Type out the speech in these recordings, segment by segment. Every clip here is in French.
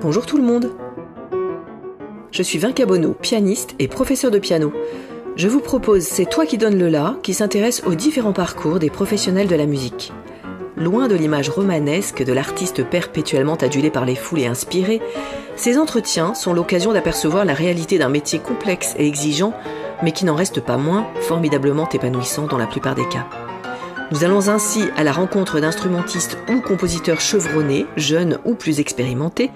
Bonjour tout le monde Je suis Vinca Bono, pianiste et professeur de piano. Je vous propose C'est toi qui donnes le la qui s'intéresse aux différents parcours des professionnels de la musique. Loin de l'image romanesque de l'artiste perpétuellement adulé par les foules et inspiré, ces entretiens sont l'occasion d'apercevoir la réalité d'un métier complexe et exigeant, mais qui n'en reste pas moins formidablement épanouissant dans la plupart des cas. Nous allons ainsi à la rencontre d'instrumentistes ou compositeurs chevronnés, jeunes ou plus expérimentés,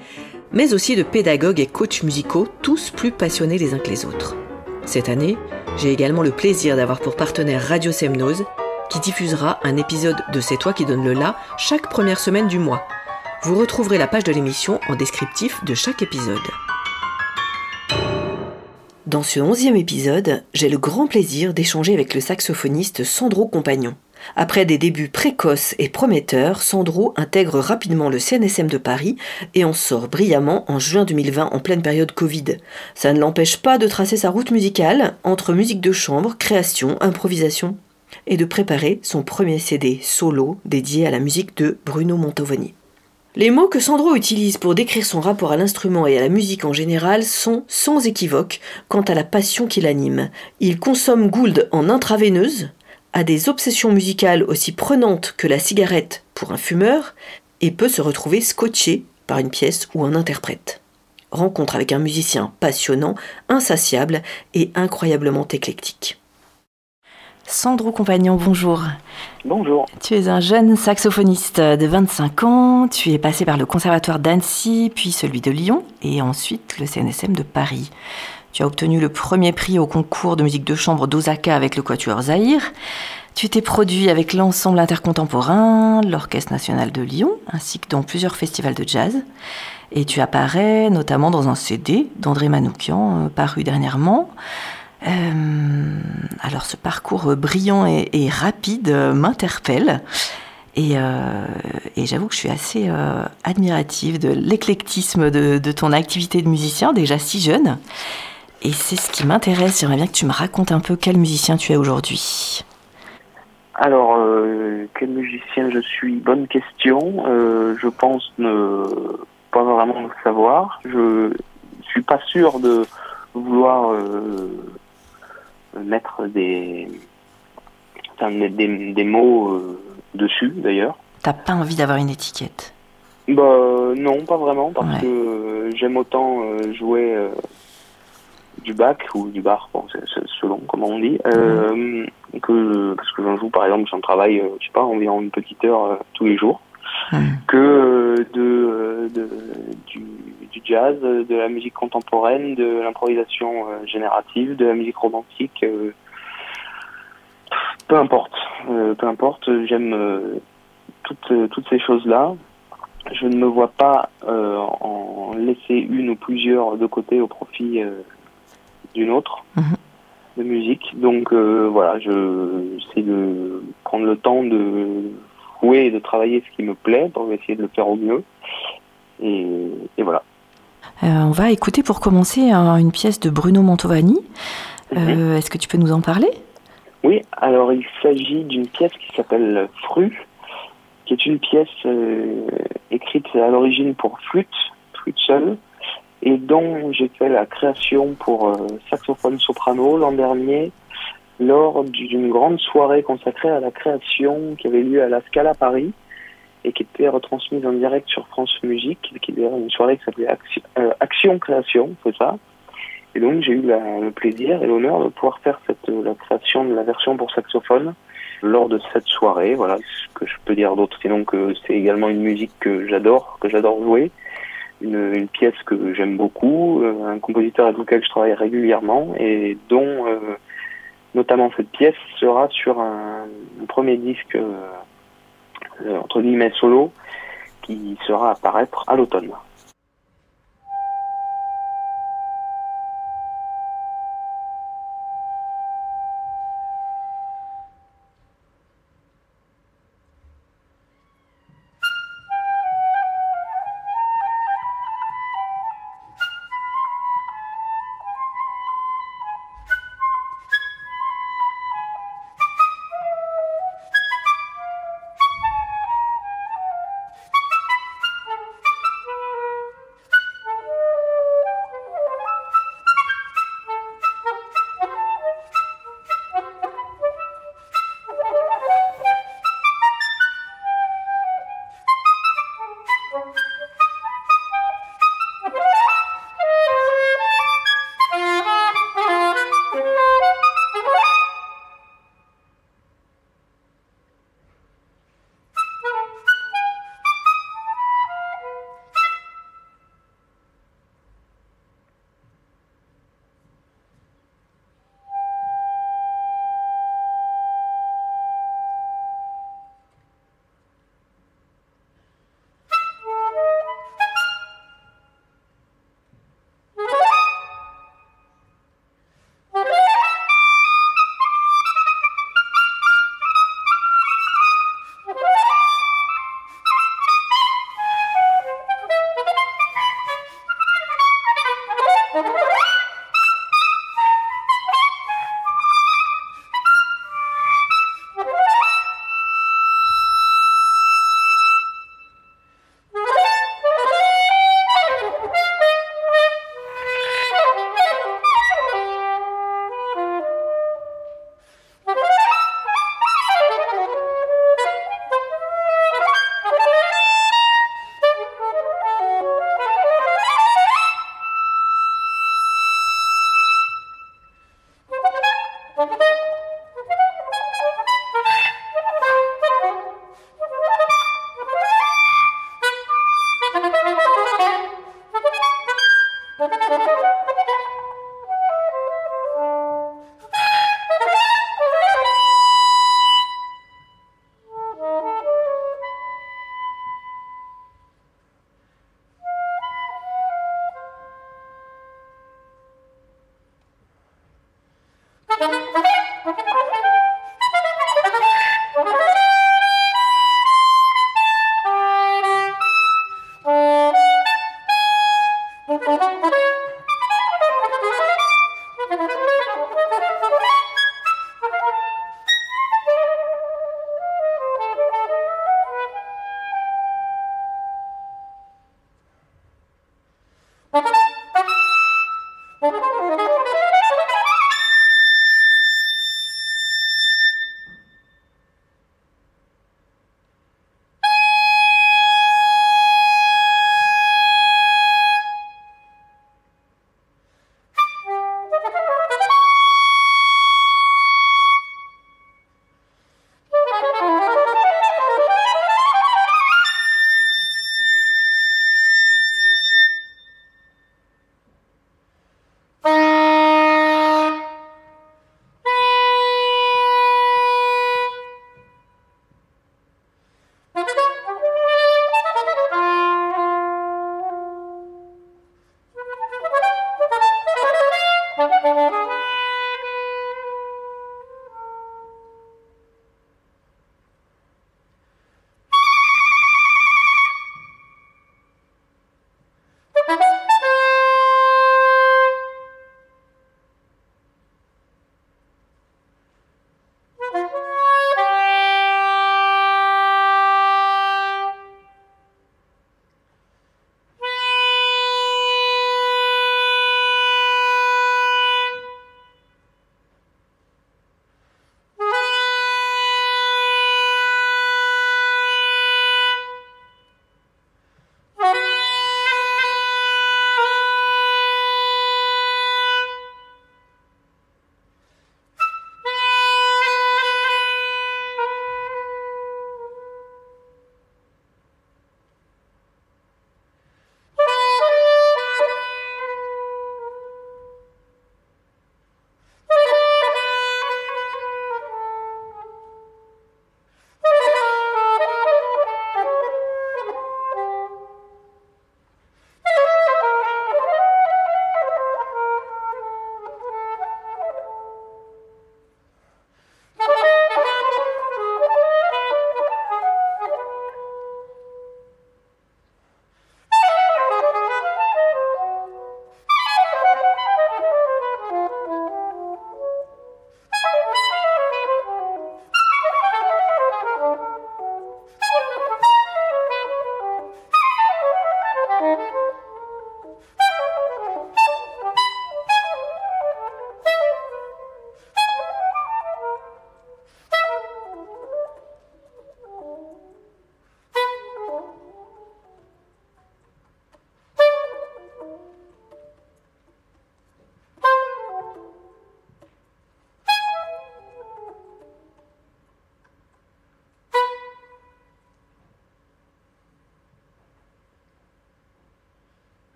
mais aussi de pédagogues et coachs musicaux, tous plus passionnés les uns que les autres. Cette année, j'ai également le plaisir d'avoir pour partenaire Radio Semnose, qui diffusera un épisode de C'est toi qui donne le la chaque première semaine du mois. Vous retrouverez la page de l'émission en descriptif de chaque épisode. Dans ce onzième épisode, j'ai le grand plaisir d'échanger avec le saxophoniste Sandro Compagnon. Après des débuts précoces et prometteurs, Sandro intègre rapidement le CNSM de Paris et en sort brillamment en juin 2020 en pleine période Covid. Ça ne l'empêche pas de tracer sa route musicale entre musique de chambre, création, improvisation et de préparer son premier CD solo dédié à la musique de Bruno Montovani. Les mots que Sandro utilise pour décrire son rapport à l'instrument et à la musique en général sont sans équivoque quant à la passion qui l'anime. Il consomme Gould en intraveineuse, a des obsessions musicales aussi prenantes que la cigarette pour un fumeur, et peut se retrouver scotché par une pièce ou un interprète. Rencontre avec un musicien passionnant, insatiable et incroyablement éclectique. Sandro Compagnon, bonjour. Bonjour. Tu es un jeune saxophoniste de 25 ans, tu es passé par le conservatoire d'Annecy, puis celui de Lyon, et ensuite le CNSM de Paris. Tu as obtenu le premier prix au concours de musique de chambre d'Osaka avec le Quatuor Zahir. Tu t'es produit avec l'ensemble intercontemporain, l'Orchestre national de Lyon, ainsi que dans plusieurs festivals de jazz. Et tu apparais notamment dans un CD d'André Manoukian, euh, paru dernièrement. Euh, alors ce parcours brillant et, rapide euh, m'interpelle. Et, j'avoue que je suis assez admirative de l'éclectisme de, ton activité de musicien, déjà si jeune. Et c'est ce qui m'intéresse. J'aimerais bien que tu me racontes un peu quel musicien tu es aujourd'hui. Alors, euh, quel musicien je suis? Bonne question. Euh, je pense ne pas vraiment le savoir. Je suis pas sûr de vouloir euh, mettre des, des, mots dessus, d'ailleurs. T'as pas envie d'avoir une étiquette? Bah non, pas vraiment, parce que j'aime autant jouer du bac ou du bar, bon, selon comment on dit, euh, que parce que j'en joue par exemple, j'en travaille, euh, je sais pas, environ une petite heure euh, tous les jours, que de, de du, du, jazz, de la musique contemporaine, de l'improvisation générative, de la musique romantique, peu importe, peu importe, j'aime toutes toutes ces choses là. Je ne me vois pas en laisser une ou plusieurs de côté au profit d'une autre mhm. de musique. Donc euh, voilà, je j'essaie de prendre le temps de et de travailler ce qui me plaît pour essayer de le faire au mieux. Et, voilà. Euh, on va écouter pour commencer une pièce de Bruno Mantovani. Euh, mhm. Est-ce que tu peux nous en parler? Oui, alors il s'agit d'une pièce qui s'appelle Fru, qui est une pièce écrite à l'origine pour flûte, flûte seule, et dont j'ai fait la création pour euh, saxophone soprano l'an dernier lors d'une grande soirée consacrée à la création qui avait lieu à la Scala Paris et qui était retransmise en direct sur France Musique, qui était une soirée qui s'appelait euh, Action, Création, c'est ça. Et donc j'ai eu le plaisir et l'honneur de pouvoir faire cette, la création de la version pour saxophone lors de cette soirée. Voilà ce que je peux dire d'autre, sinon que c'est également une musique que j'adore, que j'adore jouer une, pièce que j'aime beaucoup, euh, un compositeur avec lequel je travaille régulièrement et dont euh, notamment cette pièce sera sur un, premier disque euh, entre guillemets solo qui sera à apparaître à l'automne.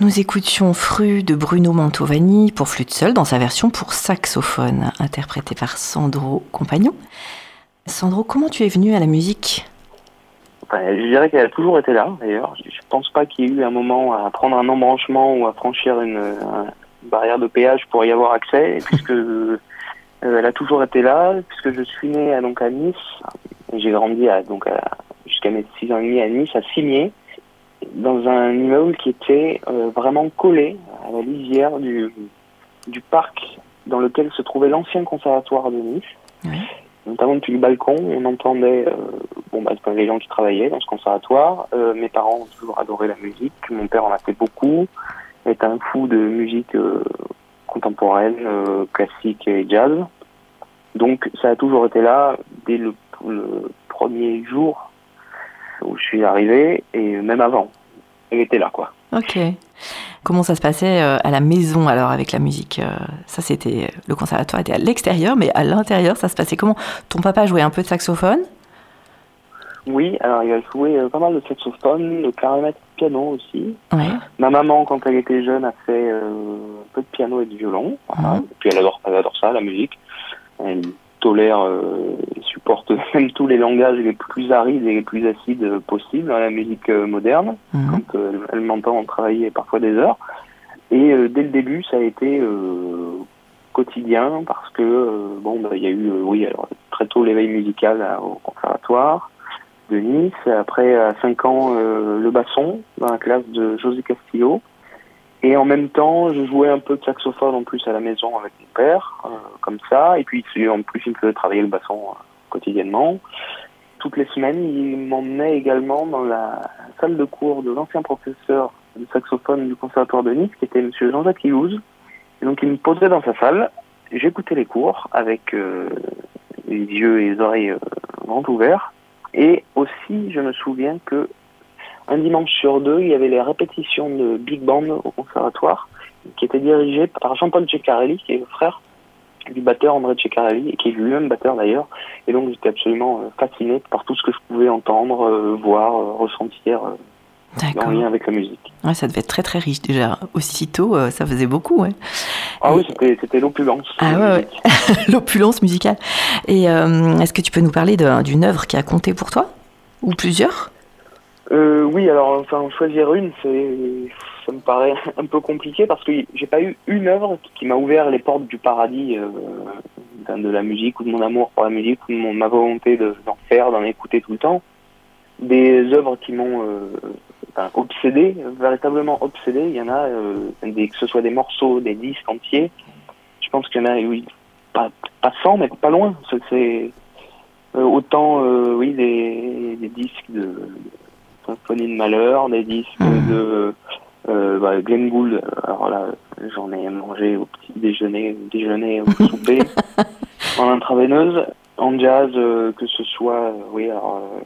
Nous écoutions Fru de Bruno Mantovani pour flûte seule dans sa version pour saxophone, interprétée par Sandro Compagnon. Sandro, comment tu es venu à la musique? Je dirais qu'elle a toujours été là, d'ailleurs. Je ne pense pas qu'il y ait eu un moment à prendre un embranchement ou à franchir une, barrière de péage pour y avoir accès, puisque euh, elle a toujours été là, puisque je suis né à, donc à Nice, j'ai grandi à, donc jusqu'à mes 6 ans et demi à Nice, à Cimier dans un immeuble qui était euh, vraiment collé à la lisière du, du parc dans lequel se trouvait l'ancien conservatoire de Nice. Notamment depuis le balcon, on entendait euh, bon, bah, les gens qui travaillaient dans ce conservatoire. Euh, mes parents ont toujours adoré la musique. Mon père en a fait beaucoup. est un fou de musique contemporaine, classique et jazz. Donc ça a toujours été là dès le, le premier jour où je suis arrivé et même avant. Elle était là, quoi. Ok. Comment ça se passait euh, à la maison alors avec la musique euh, Ça c'était le conservatoire était à l'extérieur, mais à l'intérieur ça se passait comment? Ton papa jouait un peu de saxophone? Oui, alors il a joué euh, pas mal de saxophone, de clarinette, de piano aussi. Ouais. Ma maman quand elle était jeune a fait un peu de piano et de violon. Voilà. Mhm. Et puis elle adore, elle adore ça, la musique. Elle tolère, euh, supporte même tous les langages les plus arides et les plus acides euh, possibles dans la musique euh, moderne. Mhm. quand elle, m'entend travailler parfois des heures. Et euh, dès le début, ça a été euh, quotidien parce que euh, bon, bah, il y a eu, euh, oui, alors, très tôt l'éveil musical à- au conservatoire de Nice. Après, à 5 ans, euh, le basson dans la classe de José Castillo. Et en même temps, je jouais un peu de saxophone en plus à la maison avec mon père, euh, comme ça. Et puis en plus, il me faisait travailler le basson euh, quotidiennement. Toutes les semaines, il m'emmenait également dans la salle de cours de l'ancien professeur de saxophone du conservatoire de Nice, qui était Monsieur Jean-Jacques Ilouz. Et donc il me posait dans sa salle. J'écoutais les cours avec euh, les yeux et les oreilles euh, grands ouverts. Et aussi, je me souviens que un dimanche sur deux, il y avait les répétitions de Big Band au conservatoire, qui étaient dirigées par Jean-Paul Ceccarelli, qui est le frère du batteur André Ceccarelli, et qui est lui-même batteur d'ailleurs. Et donc j'étais absolument euh, fasciné par tout ce que je pouvais entendre, euh, voir, euh, ressentir euh, en lien avec la musique. Ouais, ça devait être très très riche déjà. Aussitôt, ça faisait beaucoup, ouais. Ah Et- oui, c'était l'opulence. Ah ouais. L'opulence musicale. Et est-ce que tu peux nous parler d'une œuvre qui a compté pour toi? Ou plusieurs? Euh, oui, alors enfin en choisir une, c'est ça me paraît un peu compliqué parce que j'ai pas eu une œuvre qui, m'a ouvert les portes du paradis euh, de la musique ou de mon amour pour la musique ou de mon, ma volonté de- d'en faire, d'en écouter tout le temps. Des œuvres qui m'ont euh, obsédé, véritablement obsédé. Il y en a, des, que ce soit des morceaux, des disques entiers. Je pense qu'il y en a, oui, pas, pas 100, mais pas loin. C'est- autant, oui, des disques de Symphonie de Malheur, des disques Mhm. de euh, bah, Glenn Gould. Alors là, j'en ai mangé au petit déjeuner, au déjeuner, au souper, en intraveineuse, en jazz, euh, que ce soit, euh, oui, alors, euh,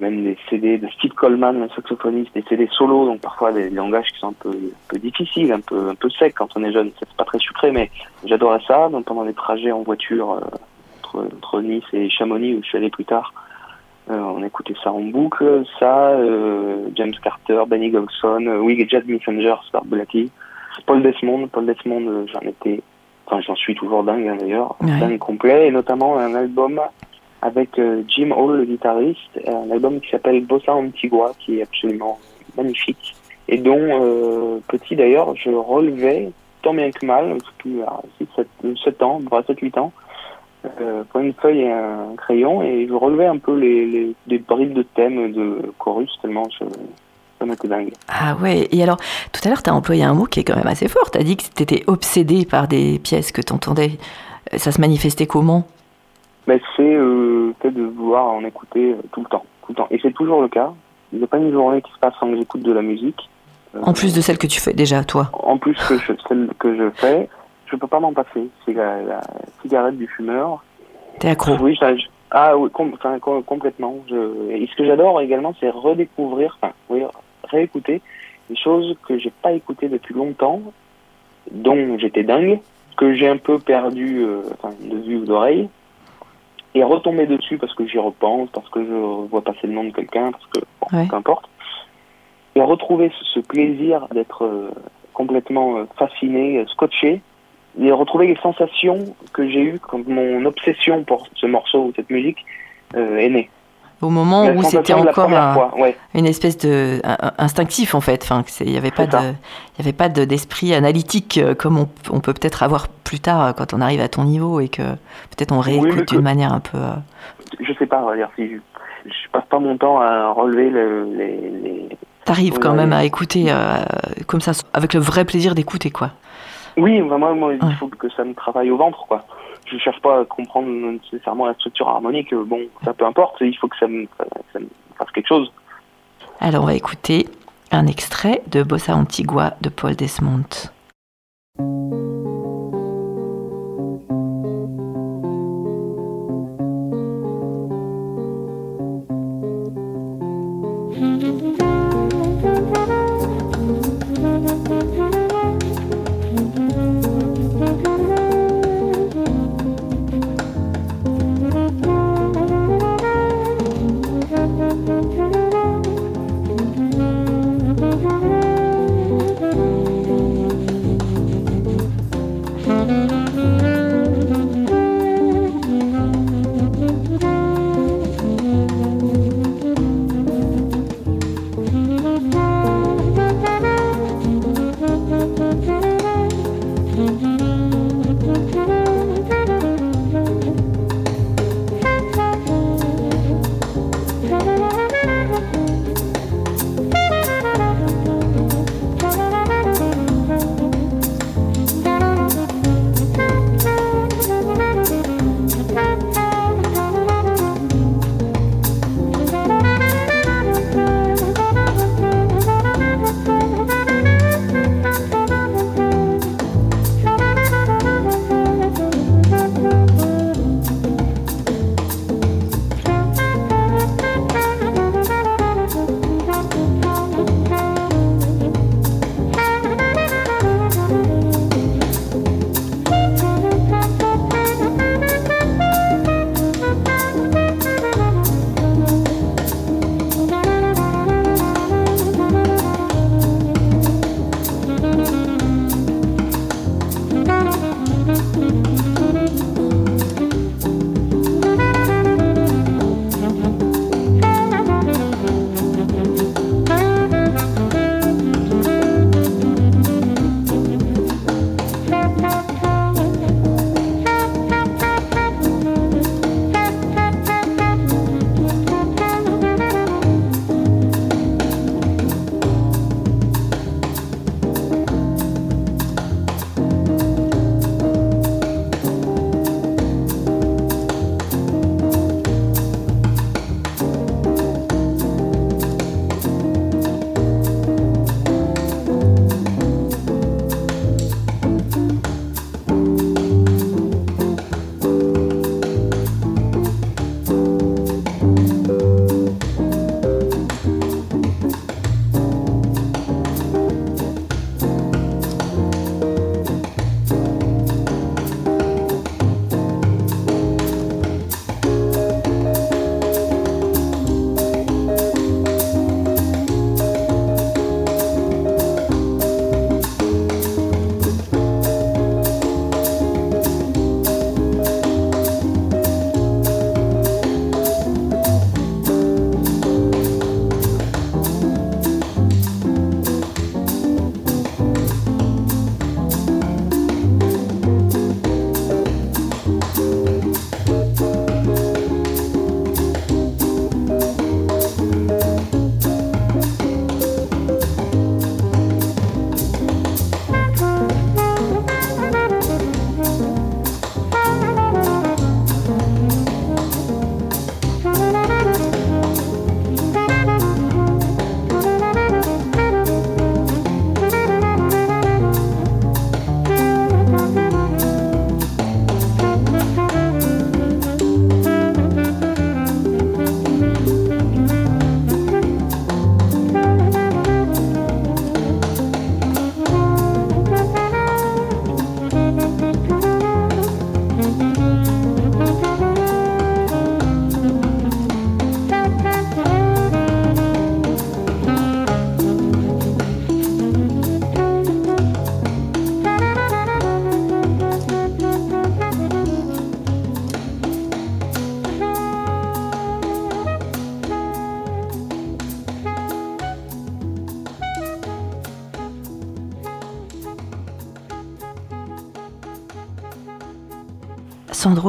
même des CD de Steve Coleman, le saxophoniste, des CD solo, donc parfois des langages qui sont un peu, un peu difficiles, un peu, un peu secs quand on est jeune, c'est pas très sucré, mais j'adorais ça. Donc pendant les trajets en voiture entre, entre Nice et Chamonix, où je suis allé plus tard, on écoutait ça en boucle, ça, euh, James Carter, Benny Golson, euh, oui, Jazz Messenger, Star Blackie, Paul Desmond, Paul Desmond, euh, j'en étais, enfin j'en suis toujours dingue hein, d'ailleurs, Ouais. dingue complet, et notamment un album avec euh, Jim Hall, le guitariste, un album qui s'appelle Bossa Antigua, qui est absolument magnifique, et dont, euh, petit d'ailleurs, je relevais, tant bien que mal, depuis 7, ans, 7-8 ans, euh, pour une feuille et un crayon, et je relevais un peu les, les, bribes de thèmes de chorus, tellement je, ça m'était dingue. Ah ouais, et alors, tout à l'heure, tu as employé un mot qui est quand même assez fort. Tu as dit que tu étais obsédé par des pièces que tu entendais. Ça se manifestait comment? Mais c'est euh, fait de vouloir en écouter euh, tout le temps, tout le temps. Et c'est toujours le cas. Il n'y a pas une journée qui se passe sans que j'écoute de la musique. Euh, En plus de celle que tu fais déjà, toi. En plus que je, celle que je fais, je peux pas m'en passer. C'est la, la cigarette du fumeur. T'es accro. Oui, ça, je- ah oui, com- enfin, com- complètement. Je, et ce que j'adore également, c'est redécouvrir, enfin, oui, réécouter des choses que j'ai pas écoutées depuis longtemps, dont j'étais dingue, que j'ai un peu perdu euh, enfin, de vue ou d'oreille, et retomber dessus parce que j'y repense, parce que je vois passer le nom de quelqu'un, parce que bon, Ouais. peu importe, et retrouver ce, ce plaisir d'être euh, complètement euh, fasciné, scotché, et retrouver les sensations que j'ai eues quand mon obsession pour ce morceau ou cette musique euh, est née. Au moment La où c'était encore première un- fois, ouais. une espèce de un- instinctif en fait. Enfin, il n'y avait pas de, il avait d'esprit analytique euh, comme on, on peut peut-être avoir plus tard euh, quand on arrive à ton niveau et que peut-être on réécoute d'une manière un peu. euh, Je sais pas, on va dire, si je, je passe pas mon temps à relever le- les, les... T'arrives quand même à écouter euh, comme ça, avec le vrai plaisir d'écouter quoi. Oui, vraiment, moi, il Ouais. faut que ça me travaille au ventre, quoi. Je cherche pas à comprendre nécessairement la structure harmonique, euh, bon, ça peu importe, il faut que ça me, ça me fasse quelque chose. Alors on va écouter un extrait de Bossa Antigua de Paul Desmond.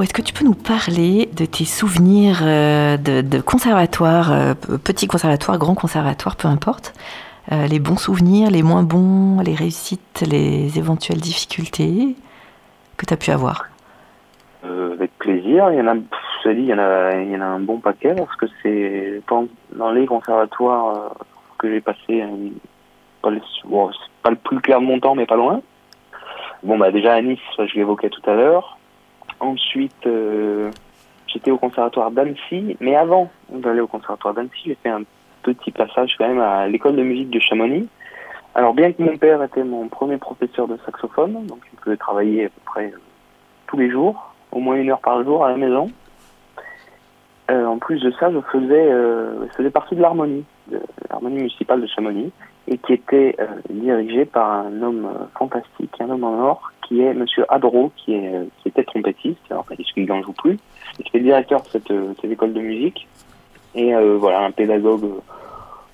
Est-ce que tu peux nous parler de tes souvenirs euh, de, conservatoire, euh, petit conservatoire, grand conservatoire, peu importe Les bons souvenirs, les moins bons, les réussites, les éventuelles difficultés que tu as pu avoir? Avec plaisir. Il y en a, je dit, il y en a, il y en a un bon paquet parce que c'est dans les conservatoires que j'ai passé, pas, pas le plus clair de mon temps, mais pas loin. Bon, bah déjà à Nice, je l'évoquais tout à l'heure. Ensuite, euh, j'étais au conservatoire d'Annecy, mais avant d'aller au conservatoire d'Annecy, j'ai fait un petit passage quand même à l'école de musique de Chamonix. Alors bien que mon père était mon premier professeur de saxophone, donc il pouvait travailler à peu près euh, tous les jours, au moins une heure par jour à la maison. Euh, en plus de ça, je faisais, je faisais partie de l'harmonie, de l'harmonie municipale de Chamonix et qui était euh, dirigé par un homme euh, fantastique, un homme en or, qui est Monsieur Adro, qui, est, euh, qui était trompettiste, alors qu'il n'en joue plus, et qui était directeur de cette, cette école de musique, et voilà, un pédagogue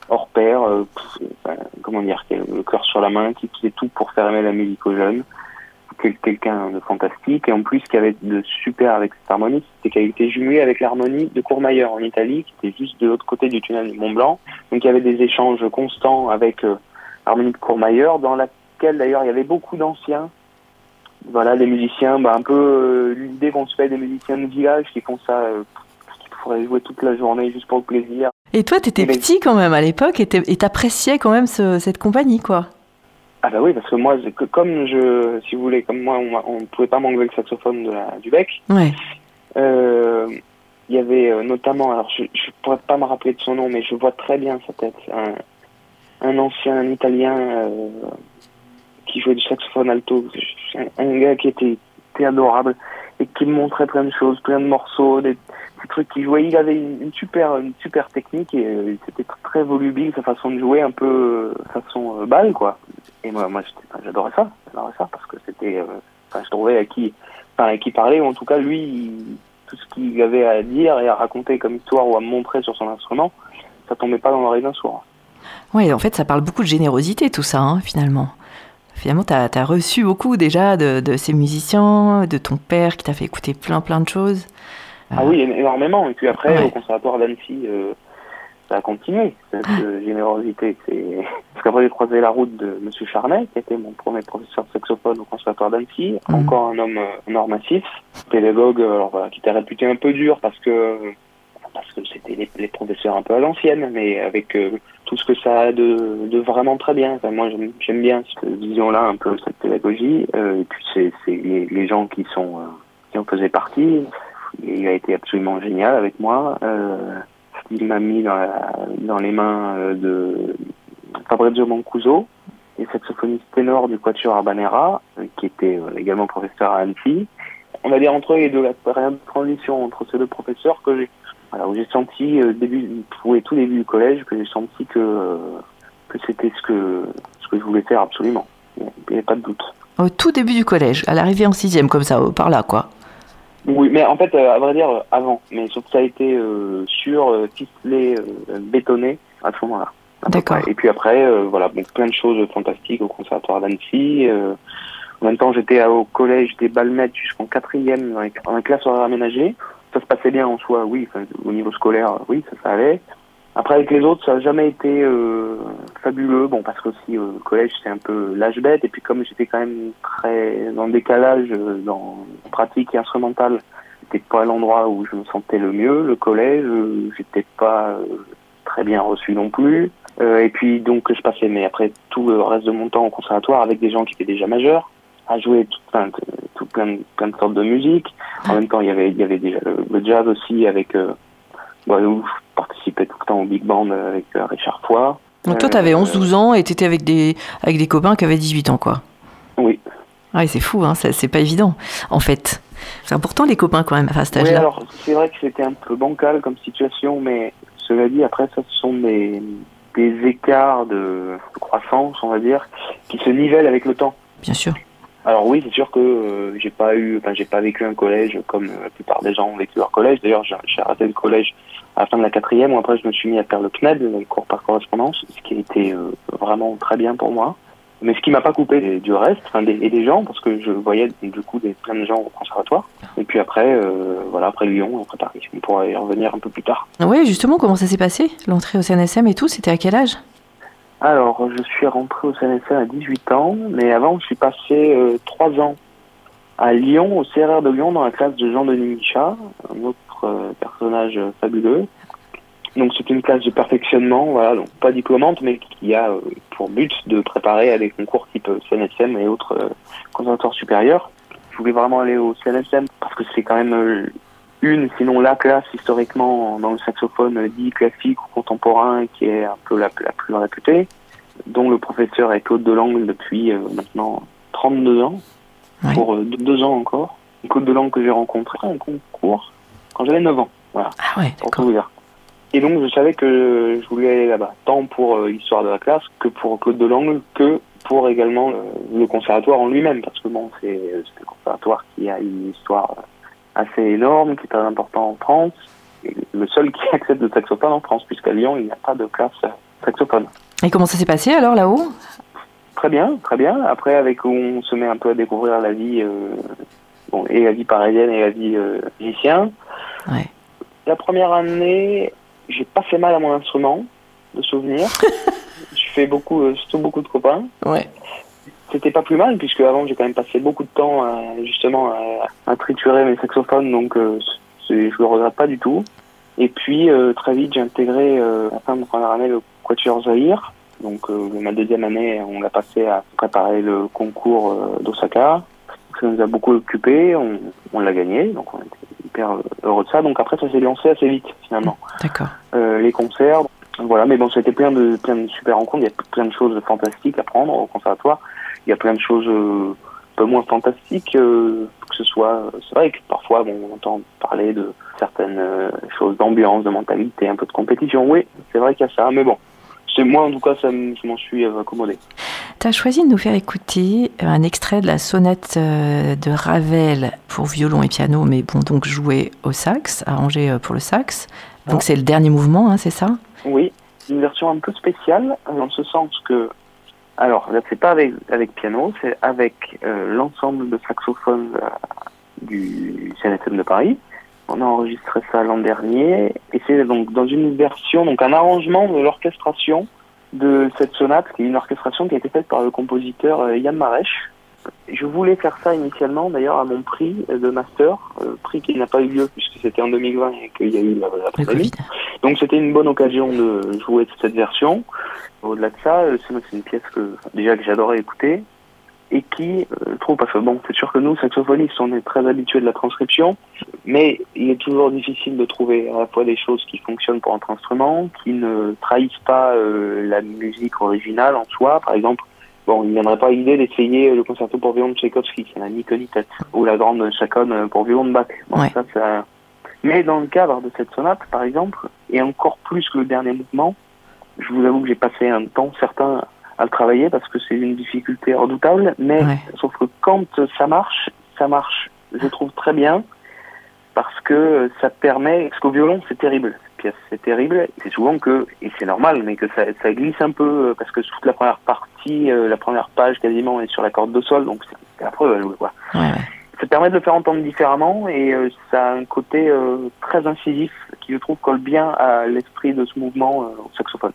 hors pair, comment dire, qui a le cœur sur la main, qui faisait tout pour faire aimer la musique aux jeunes, quelqu'un de fantastique, et en plus, qui avait de super avec cette harmonie, c'était qu'elle était jumelée avec l'harmonie de Courmayeur en Italie, qui était juste de l'autre côté du tunnel du Mont Blanc. Donc il y avait des échanges constants avec euh, l'harmonie de Courmayeur, dans laquelle d'ailleurs il y avait beaucoup d'anciens. Voilà, des musiciens, bah, un peu euh, l'idée qu'on se fait des musiciens de village qui font ça, euh, qui pourraient jouer toute la journée juste pour le plaisir. Et toi, tu étais petit quand même à l'époque et t'appréciais quand même cette compagnie, quoi. Ah bah oui, parce que moi, comme je, si vous voulez, comme moi, on ne pouvait pas m'enlever le saxophone de du bec. Ouais. Euh, il y avait euh, notamment, alors je ne pourrais pas me rappeler de son nom, mais je vois très bien sa tête, un, un ancien italien euh, qui jouait du saxophone alto, un, gars qui était, adorable et qui me montrait plein de choses, plein de morceaux, des, trucs qu'il jouait. Il avait une, super, une super technique et c'était très volubile sa façon de jouer, un peu façon balle quoi. Et moi, moi j'adorais ça, j'adorais ça parce que c'était, euh, je trouvais à qui, enfin, à qui parler, ou en tout cas lui, tout ce qu'il avait à dire et à raconter comme histoire ou à montrer sur son instrument, ça tombait pas dans l'oreille d'un soir. Oui, en fait, ça parle beaucoup de générosité, tout ça, hein, finalement. Finalement, tu as, reçu beaucoup déjà de, ces musiciens, de ton père qui t'a fait écouter plein, plein de choses. Ah oui, énormément. Et puis après, au conservatoire d'Annecy, euh, ça a continué, cette euh, générosité. Parce qu'après, j'ai croisé la route de M. Charnet, qui était mon premier professeur de saxophone au Conservatoire d'Annecy, mhm. encore un homme, un homme massif, pédagogue alors, qui était réputé un peu dur parce que parce que c'était les, professeurs un peu à l'ancienne, mais avec euh, tout ce que ça a de, de vraiment très bien. moi, j'aime bien cette vision-là, un peu cette pédagogie. Euh, et puis, c'est les, les, gens qui sont qui en faisaient partie. Il a été absolument génial avec moi. Euh, il m'a mis dans, les mains euh, de Fabrizio Mancuso, et saxophoniste ténor du Quatuor Arbanera, euh, qui était euh, également professeur à Annecy. On va dire entre les deux, la période de transition entre ces deux professeurs que j'ai, voilà, où j'ai senti début, tout début du collège, que j'ai senti que que c'était ce que ce que je voulais faire absolument. Il n'y avait pas de doute. Au tout début du collège, à l'arrivée en sixième, comme ça, par là, quoi. Oui, mais en fait, euh, à vrai dire, euh, avant. Mais sauf que ça a été euh, sûr, euh, ficelé, bétonné à ce moment-là. D'accord. Et puis après, voilà, bon, plein de choses fantastiques au conservatoire d'Annecy. en même temps, j'étais au collège des Balmettes jusqu'en quatrième, en classe horaire aménagée. Ça se passait bien en soi, oui. au niveau scolaire, oui, ça, ça allait. Après, avec les autres, ça n'a jamais été euh, fabuleux. Bon, parce qu'aussi, euh, collège, c'est un peu l'âge bête. Et puis, comme j'étais quand même très dans le décalage, euh, dans pratique et instrumentale, c'était pas l'endroit où je me sentais le mieux. Le collège, euh, j'étais pas euh, très bien reçu non plus. et puis, donc, je passais, mais après, tout le reste de mon temps au conservatoire avec des gens qui étaient déjà majeurs à jouer tout plein, tout plein, de, plein de sortes de musique. En même temps, il y avait, il y avait déjà le, jazz aussi avec bah, je participais tout le temps au Big Band avec euh, Richard Foy. Donc toi, tu avais 11-12 ans et tu étais avec des, avec des copains qui avaient 18 ans, quoi. Oui. Ah, c'est fou, hein, c'est pas évident, en fait. C'est important, les copains, quand même, à cet âge-là. Oui, alors, c'est vrai que c'était un peu bancal comme situation, mais cela dit, après, ça, ce sont des, des écarts de, croissance, on va dire, qui se nivellent avec le temps. Bien sûr. Alors oui, c'est sûr que euh, j'ai pas eu, enfin j'ai pas vécu un collège comme la plupart des gens ont vécu leur collège. D'ailleurs, j'ai arrêté le collège à la fin de la quatrième, où après je me suis mis à faire le CNED, le cours par correspondance, ce qui a été euh, vraiment très bien pour moi. Mais ce qui m'a pas coupé du reste, enfin, et des gens, parce que je voyais du coup des, plein de gens au conservatoire. Et puis après, euh, voilà, après Lyon, après Paris. On pourra y revenir un peu plus tard. Oui, justement, comment ça s'est passé L'entrée au CNSM et tout, c'était à quel âge? Alors, je suis rentré au CNSM à 18 ans, mais avant, je suis passé euh, 3 ans à Lyon, au CRR de Lyon, dans la classe de Jean-Denis Michat, un autre euh, personnage fabuleux. Donc c'est une classe de perfectionnement, voilà, donc pas diplômante, mais qui a euh, pour but de préparer à des concours type CNSM et autres euh, conservatoires supérieurs. Je voulais vraiment aller au CNSM parce que c'est quand même euh, une, sinon la classe historiquement dans le saxophone dit classique ou contemporain qui est un peu la, la plus réputée, dont le professeur est Claude Delangle depuis maintenant 32 ans, ouais. pour deux ans encore. Claude Delangle que j'ai rencontré en concours quand j'avais 9 ans. Voilà. Ah ouais, pour tout vous dire. Et donc je savais que je voulais aller là-bas, tant pour euh, l'histoire de la classe que pour Claude Delangle, que pour également le, le conservatoire en lui-même, parce que bon, c'est un conservatoire qui a une histoire assez énorme, qui est très important en France, et le seul qui accepte le saxophone en France, puisqu'à Lyon, il n'y a pas de classe saxophone. Et comment ça s'est passé alors là-haut? Très bien, très bien. Après, avec on se met un peu à découvrir la vie, euh, bon, et la vie parisienne et la vie euh, musicien. Ouais. La première année, j'ai pas fait mal à mon instrument, de souvenir. je fais beaucoup, euh, surtout beaucoup de copains. Ouais. C'était pas plus mal, puisque avant j'ai quand même passé beaucoup de temps à, justement à, triturer mes saxophones, donc euh, je le regrette pas du tout. Et puis euh, très vite j'ai intégré à la fin de première année le Quatuor Zahir. Donc euh, ma deuxième année on l'a passé à préparer le concours d'Osaka. Ça nous a beaucoup occupé, on, on l'a gagné, donc on était hyper heureux de ça. Donc après, ça s'est lancé assez vite, finalement. D'accord. Euh, les concerts, voilà. Mais bon, c'était plein de, plein de super rencontres. Il y a plein de choses fantastiques à prendre au conservatoire. Il y a plein de choses euh, un peu moins fantastiques, euh, que ce soit... C'est vrai que parfois, bon, on entend parler de certaines euh, choses d'ambiance, de mentalité, un peu de compétition. Oui, c'est vrai qu'il y a ça. Mais bon, c'est moi, en tout cas, ça, je m'en suis accommodé. Tu as choisi de nous faire écouter un extrait de la sonate de Ravel pour violon et piano, mais bon, donc joué au sax, arrangé pour le sax. Donc c'est le dernier mouvement, hein, c'est ça? Oui, une version un peu spéciale, dans ce sens que, alors là c'est pas avec, avec piano, c'est avec euh, l'ensemble de saxophones euh, du CNSM de Paris. On a enregistré ça l'an dernier, et c'est donc dans une version, donc un arrangement de l'orchestration de cette sonate, qui est une orchestration qui a été faite par le compositeur euh, Yann Marèche. Je voulais faire ça initialement d'ailleurs à mon prix de master, euh, prix qui n'a pas eu lieu puisque c'était en 2020 et qu'il y a eu la, la pandémie. Donc c'était une bonne occasion de jouer cette version. Au-delà de ça, c'est une pièce que déjà que j'adorais écouter et qui, euh, trouve, parce que bon, c'est sûr que nous, saxophonistes, on est très habitués de la transcription, mais il est toujours difficile de trouver à la fois des choses qui fonctionnent pour notre instrument, qui ne trahissent pas euh, la musique originale en soi. Par exemple, bon, il ne viendrait pas l'idée d'essayer le concerto pour violon de Tchaïkovski, ça n'a ni queue ni tête, ou la grande chaconne pour violon de Bach. Bon, ouais. ça, ça... Mais dans le cadre de cette sonate, par exemple, et encore plus que le dernier mouvement, je vous avoue que j'ai passé un temps certain à le travailler parce que c'est une difficulté redoutable, mais ouais. sauf que quand ça marche, ça marche, je trouve très bien, parce que ça permet, parce qu'au violon c'est terrible, cette pièce c'est terrible, c'est souvent que, et c'est normal, mais que ça, ça, glisse un peu, parce que toute la première partie, euh, la première page quasiment est sur la corde de sol, donc c'est la preuve à jouer quoi. Ouais, ouais. Ça permet de le faire entendre différemment et euh, ça a un côté euh, très incisif qui je trouve colle bien à l'esprit de ce mouvement au saxophone.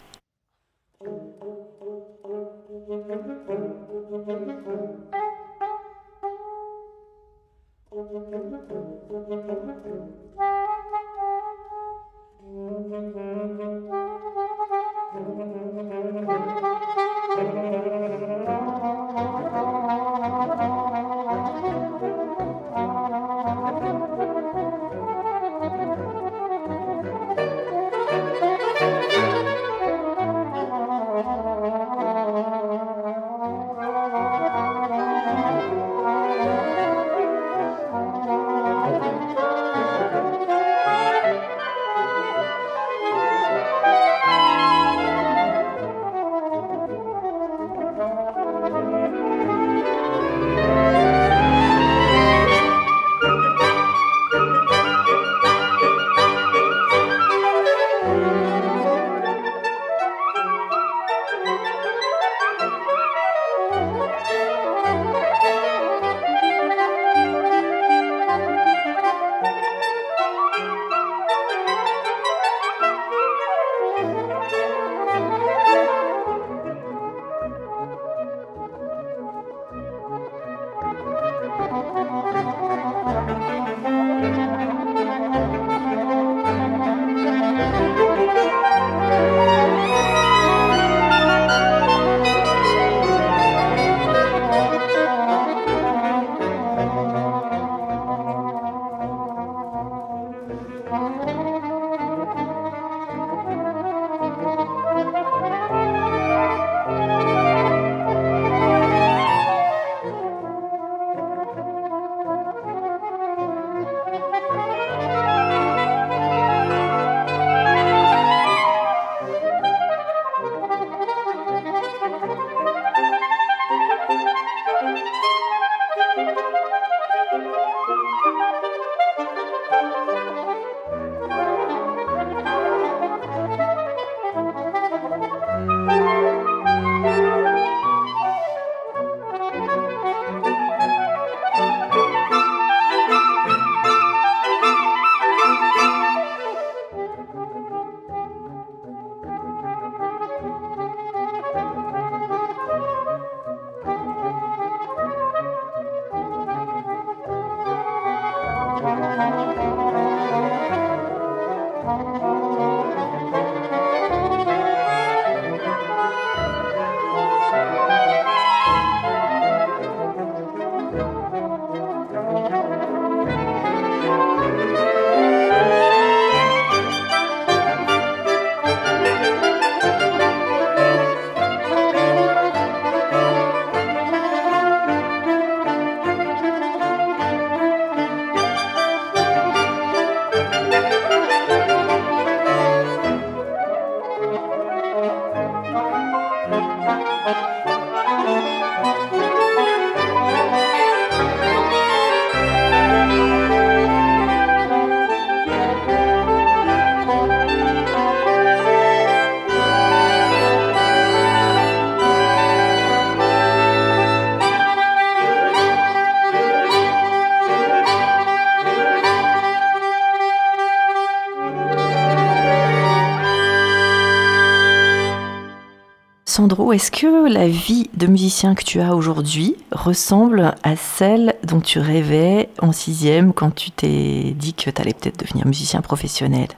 Sandro, est-ce que la vie de musicien que tu as aujourd'hui ressemble à celle dont tu rêvais en sixième quand tu t'es dit que tu allais peut-être devenir musicien professionnel?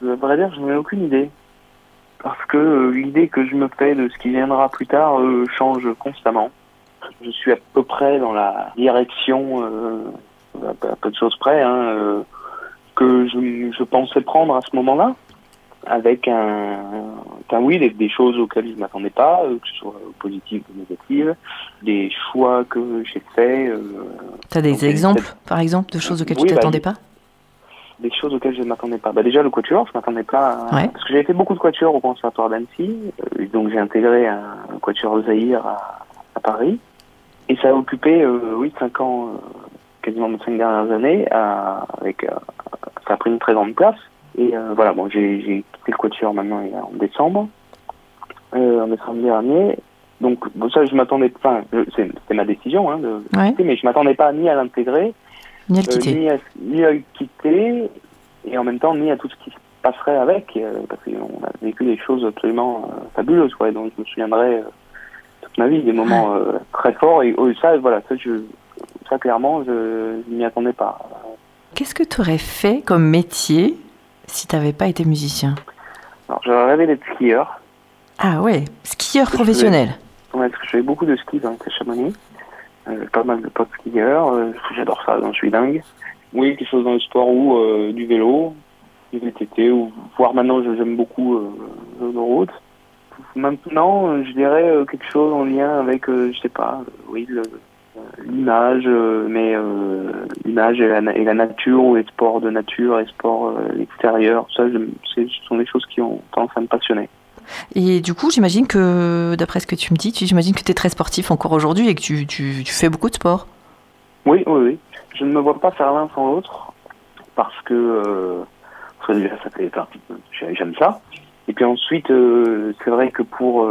Je vrai dire, je n'en ai aucune idée. Parce que euh, l'idée que je me fais de ce qui viendra plus tard euh, change constamment. Je suis à peu près dans la direction, euh, à peu de choses près, hein, que je pensais prendre à ce moment-là avec un, un oui, des, des, choses auxquelles je ne m'attendais pas, euh, que ce soit positives ou négatives, des choix que j'ai faits. Euh, tu as des exemples, par exemple, de choses auxquelles tu ne t'attendais bah, pas Des choses auxquelles je ne m'attendais pas. Bah, déjà, le quatuor, je ne m'attendais pas. À... Parce que j'ai fait beaucoup de quatuors au Conservatoire d'Annecy, euh, donc j'ai intégré un, quatuor Zahir à, à, Paris. Et ça a occupé, euh, oui, 5 ans, quasiment mes 5 dernières années, à, avec, ça a pris une très grande place. Et euh, voilà, bon, j'ai quitté le quatuor maintenant en décembre, euh, en décembre dernier. Donc bon, ça, je m'attendais, enfin, c'était ma décision, hein, de, mais je m'attendais pas ni à l'intégrer, ni à le quitter, ni, à, ni, à, le quitter, et en même temps ni à tout ce qui se passerait avec, euh, parce qu'on a vécu des choses absolument euh, fabuleuses, quoi, donc je me souviendrai euh, toute ma vie des moments très forts. Et oh, ça, voilà, ça, je, ça clairement, je, ne m'y attendais pas. Qu'est-ce que tu aurais fait comme métier si tu n'avais pas été musicien Alors, j'aurais rêvé d'être skieur. Ah ouais, skieur professionnel. Ouais, parce que je fais beaucoup de ski dans le Chamonix. Euh, pas mal de potes skieurs. Euh, j'adore ça, je suis dingue. Oui, quelque chose dans le sport ou euh, du vélo, du VTT, ou voire maintenant, j'aime beaucoup euh, le route. Maintenant, je dirais quelque chose en lien avec, je sais pas, oui, le, l'image, euh, mais euh, l'image et la, nature, ou les sports de nature, les sports euh, extérieurs, ça, ce sont des choses qui ont tendance à me passionner. Et du coup, j'imagine que, d'après ce que tu me dis, j'imagine que tu es très sportif encore aujourd'hui et que tu, tu, tu, fais beaucoup de sport. Oui, oui, oui. Je ne me vois pas faire l'un sans l'autre parce que, déjà, ça fait, j'aime ça. Et puis ensuite, c'est vrai que pour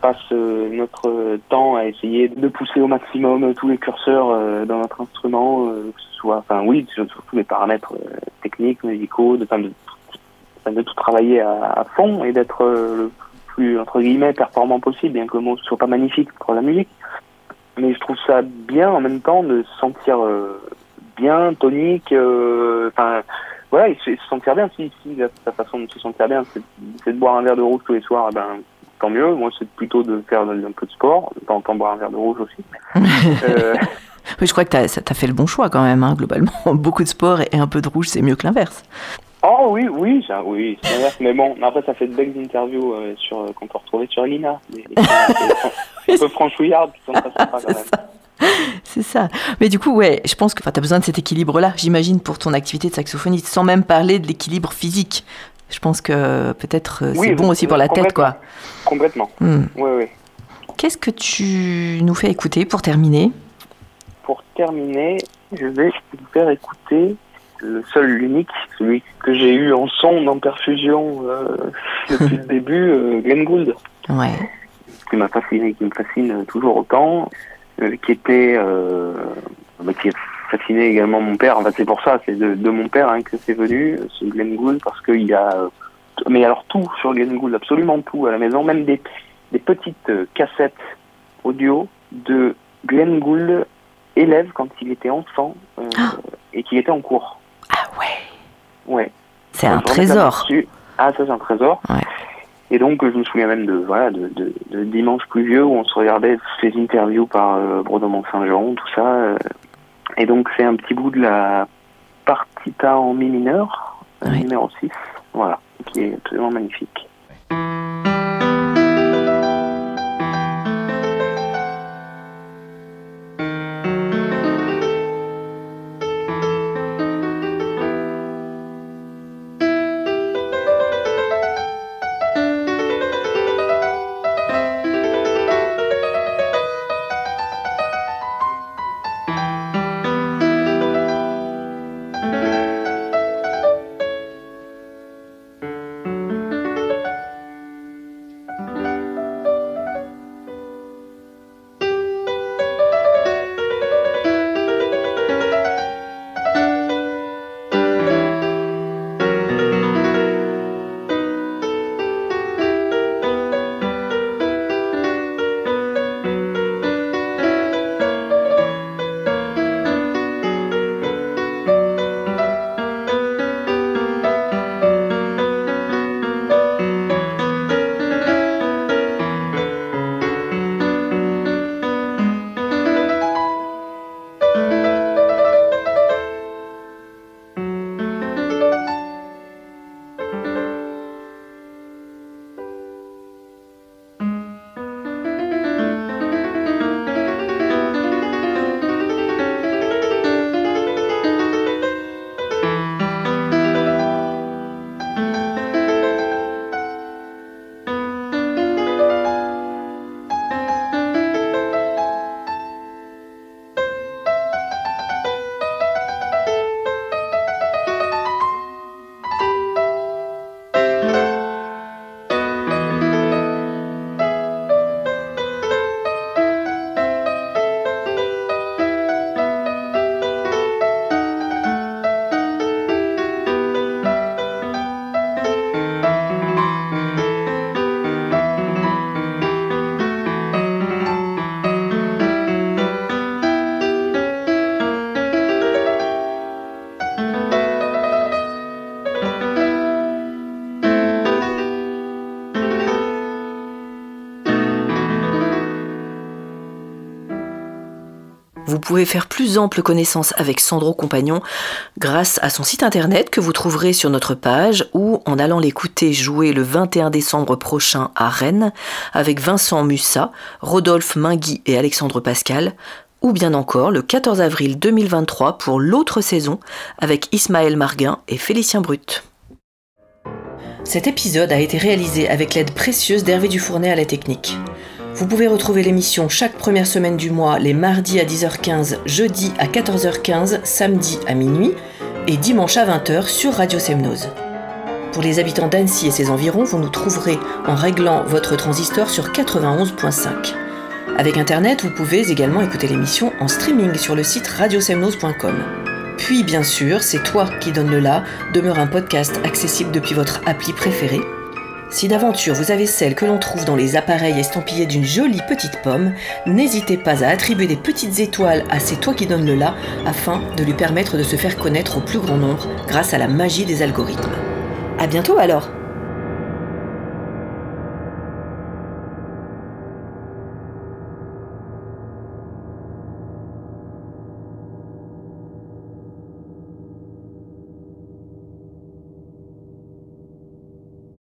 passe euh, notre temps à essayer de pousser au maximum tous les curseurs euh, dans notre instrument, euh, que ce soit, enfin oui, sur, tous les paramètres techniques, musicaux, de, tout travailler à, fond et d'être le plus entre guillemets performant possible, bien que le mot soit pas magnifique pour la musique. Mais je trouve ça bien en même temps de se sentir bien, tonique, enfin voilà, et se sentir bien. Si, si la, façon de se sentir bien, c'est de boire un verre de rouge tous les soirs, eh ben tant mieux. Moi, c'est plutôt de faire un peu de sport, de temps boire un verre de rouge aussi. euh... Oui, je crois que tu as, fait le bon choix quand même, hein, globalement. Beaucoup de sport et un peu de rouge, c'est mieux que l'inverse. Oh oui, oui, ça, oui, c'est l'inverse. Mais bon, après, ça fait de belles interviews euh, sur, euh, qu'on peut retrouver sur Lina. un peu franchouillardes qui sont très sympas quand même. C'est ça. Mais du coup, ouais, je pense que tu as besoin de cet équilibre-là, j'imagine, pour ton activité de saxophoniste, sans même parler de l'équilibre physique. Je pense que peut-être euh, c'est bon aussi pour la tête, quoi. Complètement. Hmm. Oui, oui. Qu'est-ce que tu nous fais écouter pour terminer? Pour terminer, je vais vous faire écouter le seul, l'unique, celui que j'ai eu en son, en perfusion euh, depuis le début, euh, Glenn Gould. Ouais. Qui m'a fasciné, qui me fascine toujours autant, qui était, bah, qui fasciné également mon père. En fait, c'est pour ça, c'est de, de, mon père hein, que c'est venu, ce Glenn Gould, parce qu'il y a, mais alors tout sur Glenn Gould, absolument tout à la maison, même des, des petites euh, cassettes audio de Glenn Gould élève quand il était enfant. Euh, ah. et qui était en cours. Ah ouais Ouais. C'est un trésor. Ah, ça, c'est un trésor. Ouais. Et donc, je me souviens même de, voilà, de, de, de dimanche pluvieux où on se regardait ces interviews par euh, Brodomont Saint-Jean, tout ça. euh. Et donc, c'est un petit bout de la partita en mi mineur, numéro 6, voilà, qui est absolument magnifique. Pouvez faire plus ample connaissance avec Sandro Compagnon grâce à son site internet que vous trouverez sur notre page ou en allant l'écouter jouer le 21 décembre prochain à Rennes avec Vincent Mussa, Rodolphe Mingui et Alexandre Pascal ou bien encore le 14 avril 2023 pour l'autre saison avec Ismaël Marguin et Félicien Brut. Cet épisode a été réalisé avec l'aide précieuse d'Hervé Dufournet à la technique. Vous pouvez retrouver l'émission chaque première semaine du mois, les mardis à 10h15, jeudi à 14h15, samedi à minuit et dimanche à 20h sur Radio Semnose. Pour les habitants d'Annecy et ses environs, vous nous trouverez en réglant votre transistor sur 91.5. Avec Internet, vous pouvez également écouter l'émission en streaming sur le site radiosemnose.com. Puis, bien sûr, C'est toi qui donne le la demeure un podcast accessible depuis votre appli préférée. Si d'aventure vous avez celle que l'on trouve dans les appareils estampillés d'une jolie petite pomme, n'hésitez pas à attribuer des petites étoiles à C'est toi qui donne le la afin de lui permettre de se faire connaître au plus grand nombre grâce à la magie des algorithmes. À bientôt alors